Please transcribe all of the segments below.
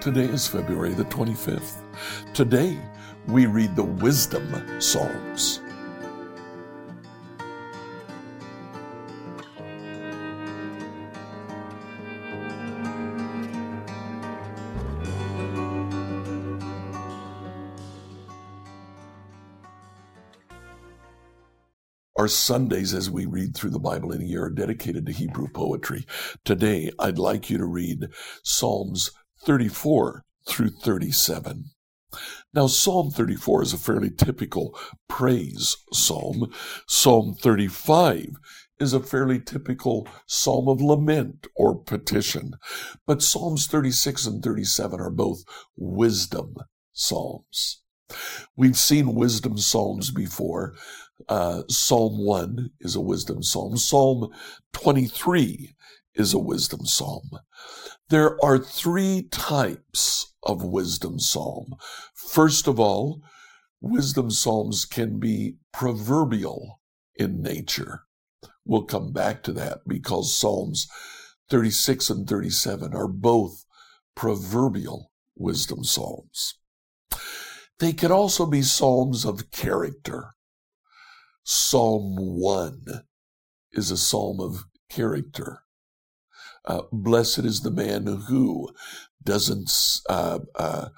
Today is February the 25th. Today we read the Wisdom Psalms. Our Sundays, as we read through the Bible in a year, are dedicated to Hebrew poetry. Today, I'd like you to read Psalms 34 through 37. Now, Psalm 34 is a fairly typical praise psalm. Psalm 35 is a fairly typical psalm of lament or petition. But Psalms 36 and 37 are both wisdom psalms. We've seen wisdom psalms before. Uh, psalm 1 is a wisdom psalm. Psalm 23 is a wisdom psalm. There are three types of wisdom psalm. First of all, wisdom psalms can be proverbial in nature. We'll come back to that because Psalms 36 and 37 are both proverbial wisdom psalms. They can also be psalms of character. Psalm 1 is a psalm of character. Uh, blessed is the man who doesn't uh, uh,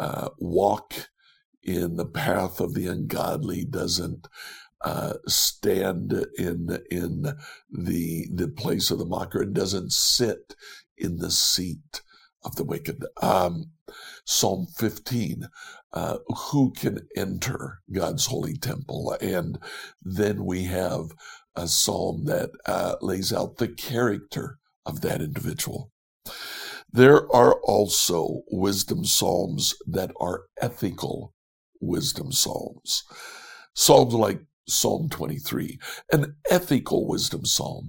uh, walk in the path of the ungodly, doesn't uh, stand in in the the place of the mocker, and doesn't sit in the seat of the wicked. Um, Psalm 15, uh, who can enter God's holy temple? And then we have a psalm that uh, lays out the character of that individual. There are also wisdom psalms that are ethical wisdom psalms. Psalms like Psalm 23, an ethical wisdom psalm,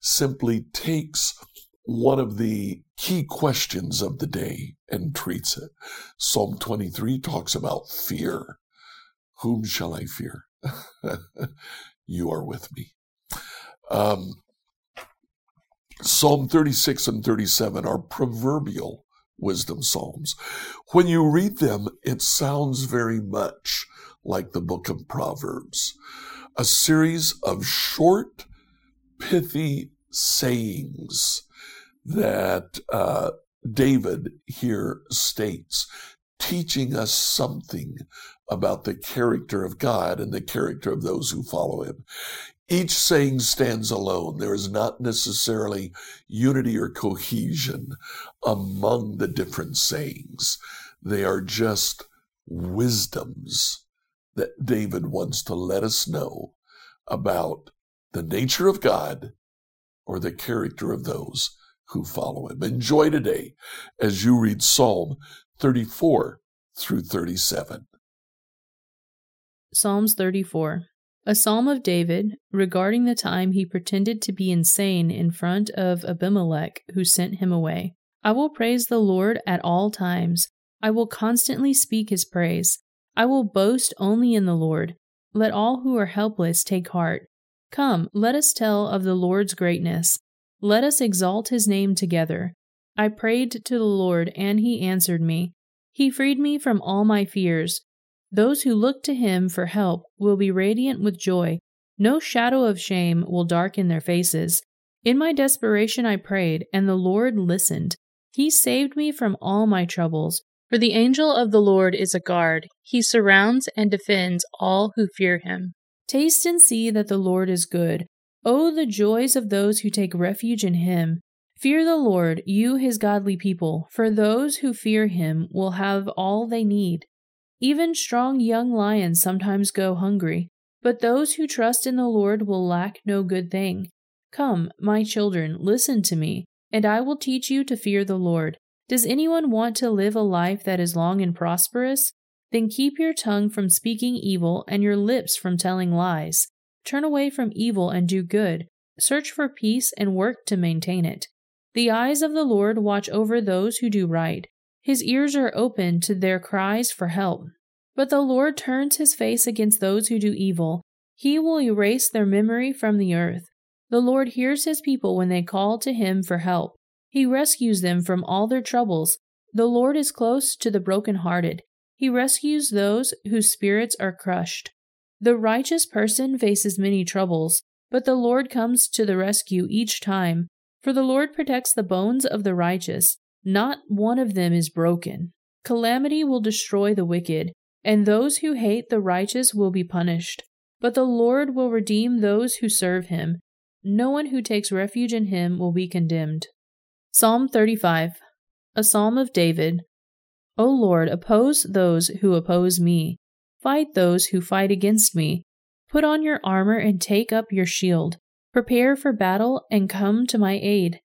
simply takes one of the key questions of the day and treats it. Psalm 23 talks about fear. Whom shall I fear? you are with me. Um, Psalm 36 and 37 are proverbial wisdom psalms. When you read them, it sounds very much like the book of Proverbs, a series of short, pithy sayings that uh, David here states, teaching us something about the character of God and the character of those who follow him. Each saying stands alone. There is not necessarily unity or cohesion among the different sayings. They are just wisdoms that David wants to let us know about the nature of God or the character of those who follow him. Enjoy today as you read Psalm 34 through 37. Psalms 34. A psalm of David regarding the time he pretended to be insane in front of Abimelech, who sent him away. I will praise the Lord at all times. I will constantly speak his praise. I will boast only in the Lord. Let all who are helpless take heart. Come, let us tell of the Lord's greatness. Let us exalt his name together. I prayed to the Lord, and he answered me. He freed me from all my fears. Those who look to him for help will be radiant with joy. No shadow of shame will darken their faces. In my desperation I prayed, and the Lord listened. He saved me from all my troubles. For the angel of the Lord is a guard. He surrounds and defends all who fear him. Taste and see that the Lord is good. Oh, the joys of those who take refuge in him. Fear the Lord, you his godly people, for those who fear him will have all they need. Even strong young lions sometimes go hungry, but those who trust in the Lord will lack no good thing. Come, my children, listen to me, and I will teach you to fear the Lord. Does anyone want to live a life that is long and prosperous? Then keep your tongue from speaking evil and your lips from telling lies. Turn away from evil and do good. Search for peace and work to maintain it. The eyes of the Lord watch over those who do right. His ears are open to their cries for help. But the Lord turns his face against those who do evil. He will erase their memory from the earth. The Lord hears his people when they call to him for help. He rescues them from all their troubles. The Lord is close to the broken-hearted. He rescues those whose spirits are crushed. The righteous person faces many troubles, but the Lord comes to the rescue each time. For the Lord protects the bones of the righteous, not one of them is broken. Calamity will destroy the wicked, and those who hate the righteous will be punished. But the Lord will redeem those who serve him. No one who takes refuge in him will be condemned. Psalm 35 A Psalm of David. O Lord, oppose those who oppose me. Fight those who fight against me. Put on your armor and take up your shield. Prepare for battle and come to my aid.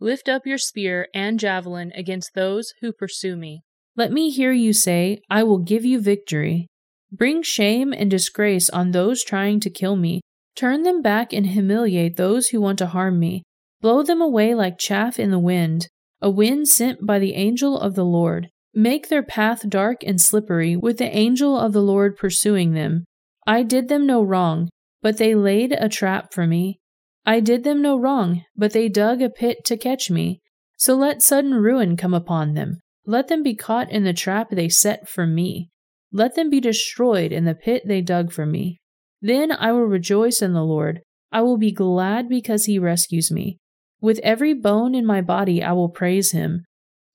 Lift up your spear and javelin against those who pursue me. Let me hear you say, I will give you victory. Bring shame and disgrace on those trying to kill me. Turn them back and humiliate those who want to harm me. Blow them away like chaff in the wind, a wind sent by the angel of the Lord. Make their path dark and slippery, with the angel of the Lord pursuing them. I did them no wrong, but they laid a trap for me. I did them no wrong, but they dug a pit to catch me. So let sudden ruin come upon them. Let them be caught in the trap they set for me. Let them be destroyed in the pit they dug for me. Then I will rejoice in the Lord. I will be glad because he rescues me. With every bone in my body I will praise him.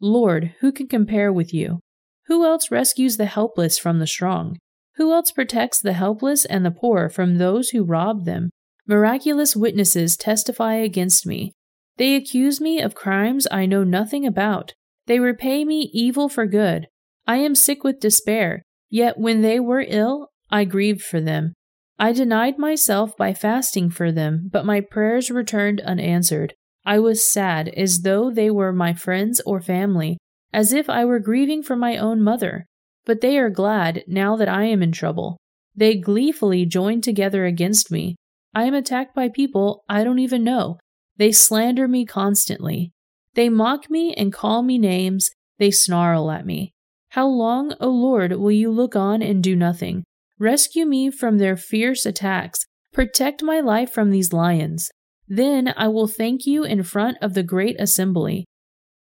Lord, who can compare with you? Who else rescues the helpless from the strong? Who else protects the helpless and the poor from those who rob them? Miraculous witnesses testify against me. They accuse me of crimes I know nothing about. They repay me evil for good. I am sick with despair, yet when they were ill, I grieved for them. I denied myself by fasting for them, but my prayers returned unanswered. I was sad, as though they were my friends or family, as if I were grieving for my own mother. But they are glad now that I am in trouble. They gleefully join together against me. I am attacked by people I don't even know. They slander me constantly. They mock me and call me names. They snarl at me. How long, O Lord, will you look on and do nothing? Rescue me from their fierce attacks. Protect my life from these lions. Then I will thank you in front of the great assembly.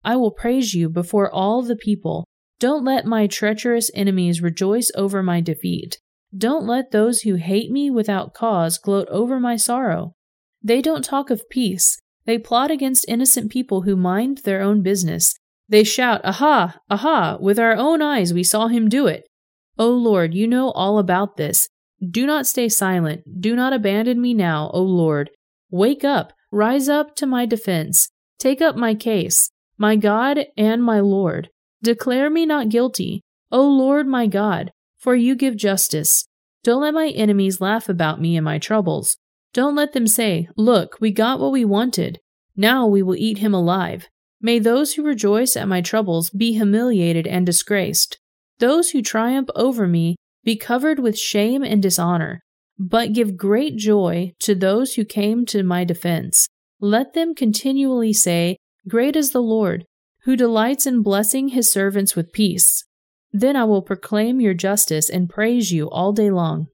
I will praise you before all the people. Don't let my treacherous enemies rejoice over my defeat. Don't let those who hate me without cause gloat over my sorrow. They don't talk of peace. They plot against innocent people who mind their own business. They shout, Aha! Aha! With our own eyes we saw him do it. O Lord, you know all about this. Do not stay silent. Do not abandon me now, O Lord. Wake up. Rise up to my defense. Take up my case. My God and my Lord. Declare me not guilty, O Lord my God, for you give justice. Don't let my enemies laugh about me and my troubles. Don't let them say, Look, we got what we wanted. Now we will eat him alive. May those who rejoice at my troubles be humiliated and disgraced. Those who triumph over me be covered with shame and dishonor. But give great joy to those who came to my defense. Let them continually say, Great is the Lord who delights in blessing his servants with peace. Then I will proclaim your justice and praise you all day long.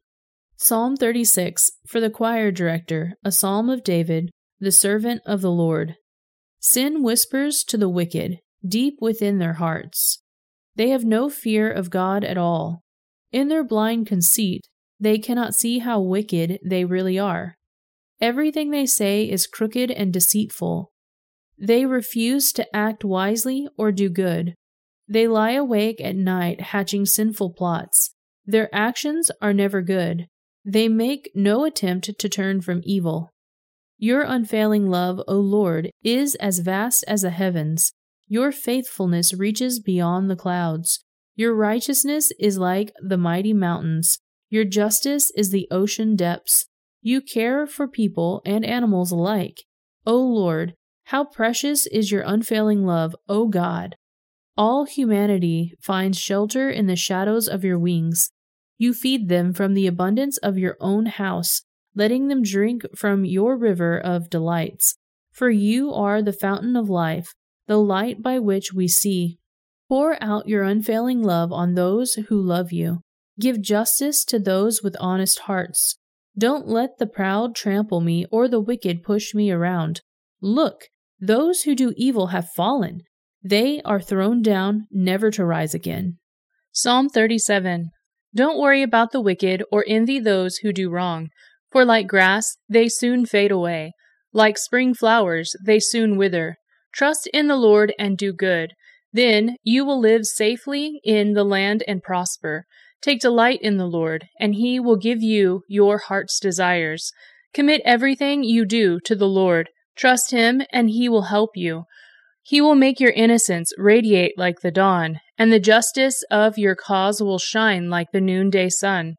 Psalm 36 for the choir director, a psalm of David, the servant of the Lord. Sin whispers to the wicked, deep within their hearts. They have no fear of God at all. In their blind conceit, they cannot see how wicked they really are. Everything they say is crooked and deceitful. They refuse to act wisely or do good. They lie awake at night hatching sinful plots. Their actions are never good. They make no attempt to turn from evil. Your unfailing love, O Lord, is as vast as the heavens. Your faithfulness reaches beyond the clouds. Your righteousness is like the mighty mountains. Your justice is the ocean depths. You care for people and animals alike. O Lord, how precious is your unfailing love, O God! All humanity finds shelter in the shadows of your wings. You feed them from the abundance of your own house, letting them drink from your river of delights. For you are the fountain of life, the light by which we see. Pour out your unfailing love on those who love you. Give justice to those with honest hearts. Don't let the proud trample me or the wicked push me around. Look, those who do evil have fallen. They are thrown down, never to rise again. Psalm 37 Don't worry about the wicked or envy those who do wrong, for like grass, they soon fade away. Like spring flowers, they soon wither. Trust in the Lord and do good. Then you will live safely in the land and prosper. Take delight in the Lord, and he will give you your heart's desires. Commit everything you do to the Lord. Trust him, and he will help you. He will make your innocence radiate like the dawn, and the justice of your cause will shine like the noonday sun.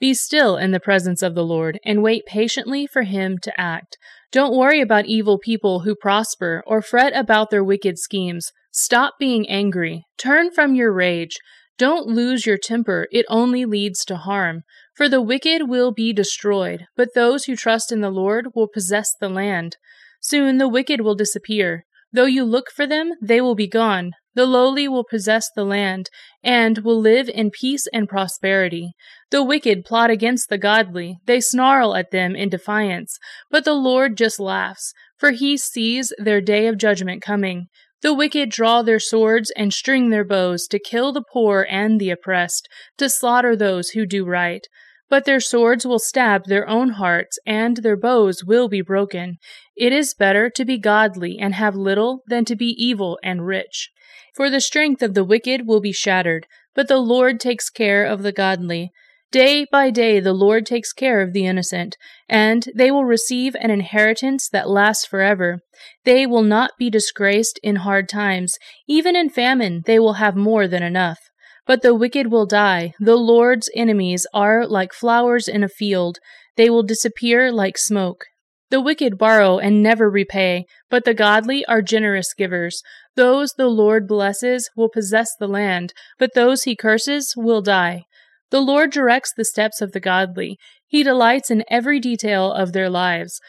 Be still in the presence of the Lord, and wait patiently for him to act. Don't worry about evil people who prosper, or fret about their wicked schemes. Stop being angry. Turn from your rage. Don't lose your temper, it only leads to harm. For the wicked will be destroyed, but those who trust in the Lord will possess the land. Soon the wicked will disappear. Though you look for them, they will be gone. The lowly will possess the land, and will live in peace and prosperity. The wicked plot against the godly, they snarl at them in defiance. But the Lord just laughs, for he sees their day of judgment coming. The wicked draw their swords and string their bows to kill the poor and the oppressed, to slaughter those who do right. But their swords will stab their own hearts, and their bows will be broken. It is better to be godly and have little than to be evil and rich. For the strength of the wicked will be shattered, but the Lord takes care of the godly. Day by day the Lord takes care of the innocent, and they will receive an inheritance that lasts forever. They will not be disgraced in hard times. Even in famine they will have more than enough. But the wicked will die. The Lord's enemies are like flowers in a field. They will disappear like smoke. The wicked borrow and never repay, but the godly are generous givers. Those the Lord blesses will possess the land, but those he curses will die. The Lord directs the steps of the godly. He delights in every detail of their lives.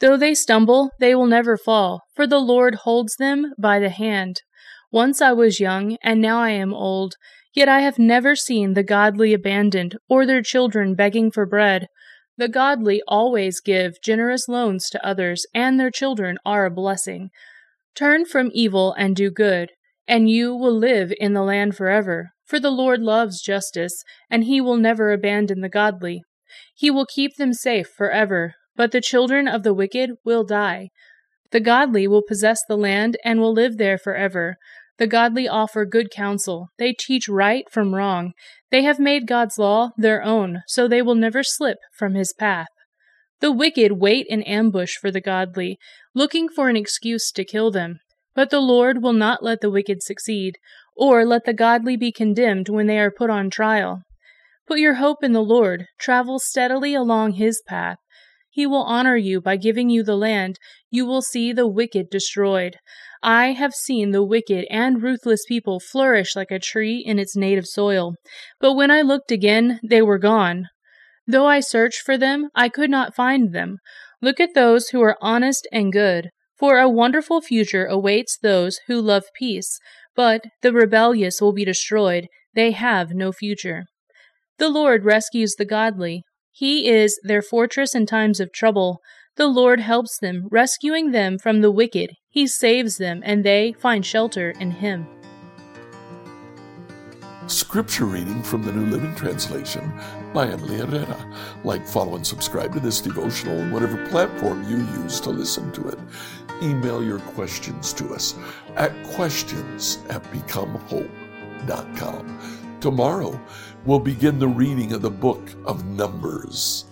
Though they stumble, they will never fall, for the Lord holds them by the hand. Once I was young, and now I am old. Yet I have never seen the godly abandoned, or their children begging for bread. The godly always give generous loans to others, and their children are a blessing. Turn from evil and do good, and you will live in the land forever. For the Lord loves justice, and he will never abandon the godly. He will keep them safe forever, but the children of the wicked will die. The godly will possess the land and will live there forever. The godly offer good counsel. They teach right from wrong. They have made God's law their own, so they will never slip from his path. The wicked wait in ambush for the godly, looking for an excuse to kill them. But the Lord will not let the wicked succeed, or let the godly be condemned when they are put on trial. Put your hope in the Lord, travel steadily along his path. He will honor you by giving you the land. You will see the wicked destroyed. I have seen the wicked and ruthless people flourish like a tree in its native soil. But when I looked again, they were gone. Though I searched for them, I could not find them. Look at those who are honest and good, for a wonderful future awaits those who love peace. But the rebellious will be destroyed, they have no future. The Lord rescues the godly. He is their fortress in times of trouble. The Lord helps them, rescuing them from the wicked. He saves them, and they find shelter in Him. Scripture reading from the New Living Translation by Emily Herrera. Like, follow, and subscribe to this devotional on whatever platform you use to listen to it. Email your questions to us at questions at becomehope.com. Tomorrow, we'll begin the reading of the book of Numbers.